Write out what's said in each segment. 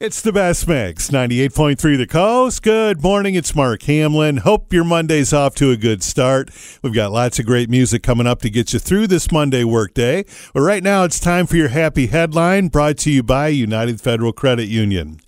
It's the best mix, 98.3 The Coast. Good morning. It's Mark Hamlin. Hope your Monday's off to a good start. We've got lots of great music coming up to get you through this Monday workday. But right now, it's time for your happy headline brought to you by United Federal Credit Union.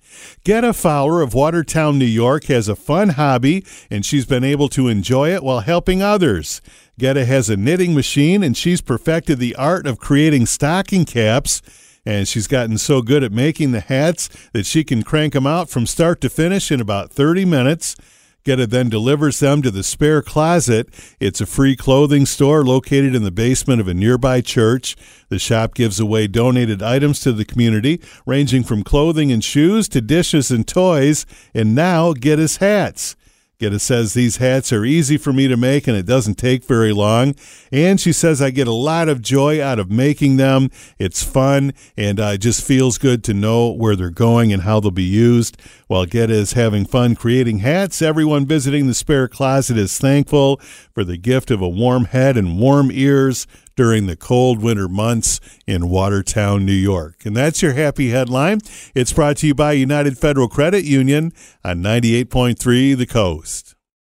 Getta Fowler of Watertown, New York has a fun hobby and she's been able to enjoy it while helping others. Getta has a knitting machine and she's perfected the art of creating stocking caps and she's gotten so good at making the hats that she can crank them out from start to finish in about 30 minutes. Getta then delivers them to the spare closet. It's a free clothing store located in the basement of a nearby church. The shop gives away donated items to the community, ranging from clothing and shoes to dishes and toys, and now Getta's hats. Getta says these hats are easy for me to make and it doesn't take very long. And she says I get a lot of joy out of making them. It's fun and uh, it just feels good to know where they're going and how they'll be used. While Getta is having fun creating hats, everyone visiting the spare closet is thankful for the gift of a warm head and warm ears during the cold winter months in Watertown, New York. And that's your happy headline. It's brought to you by United Federal Credit Union on 98.3 The Coast.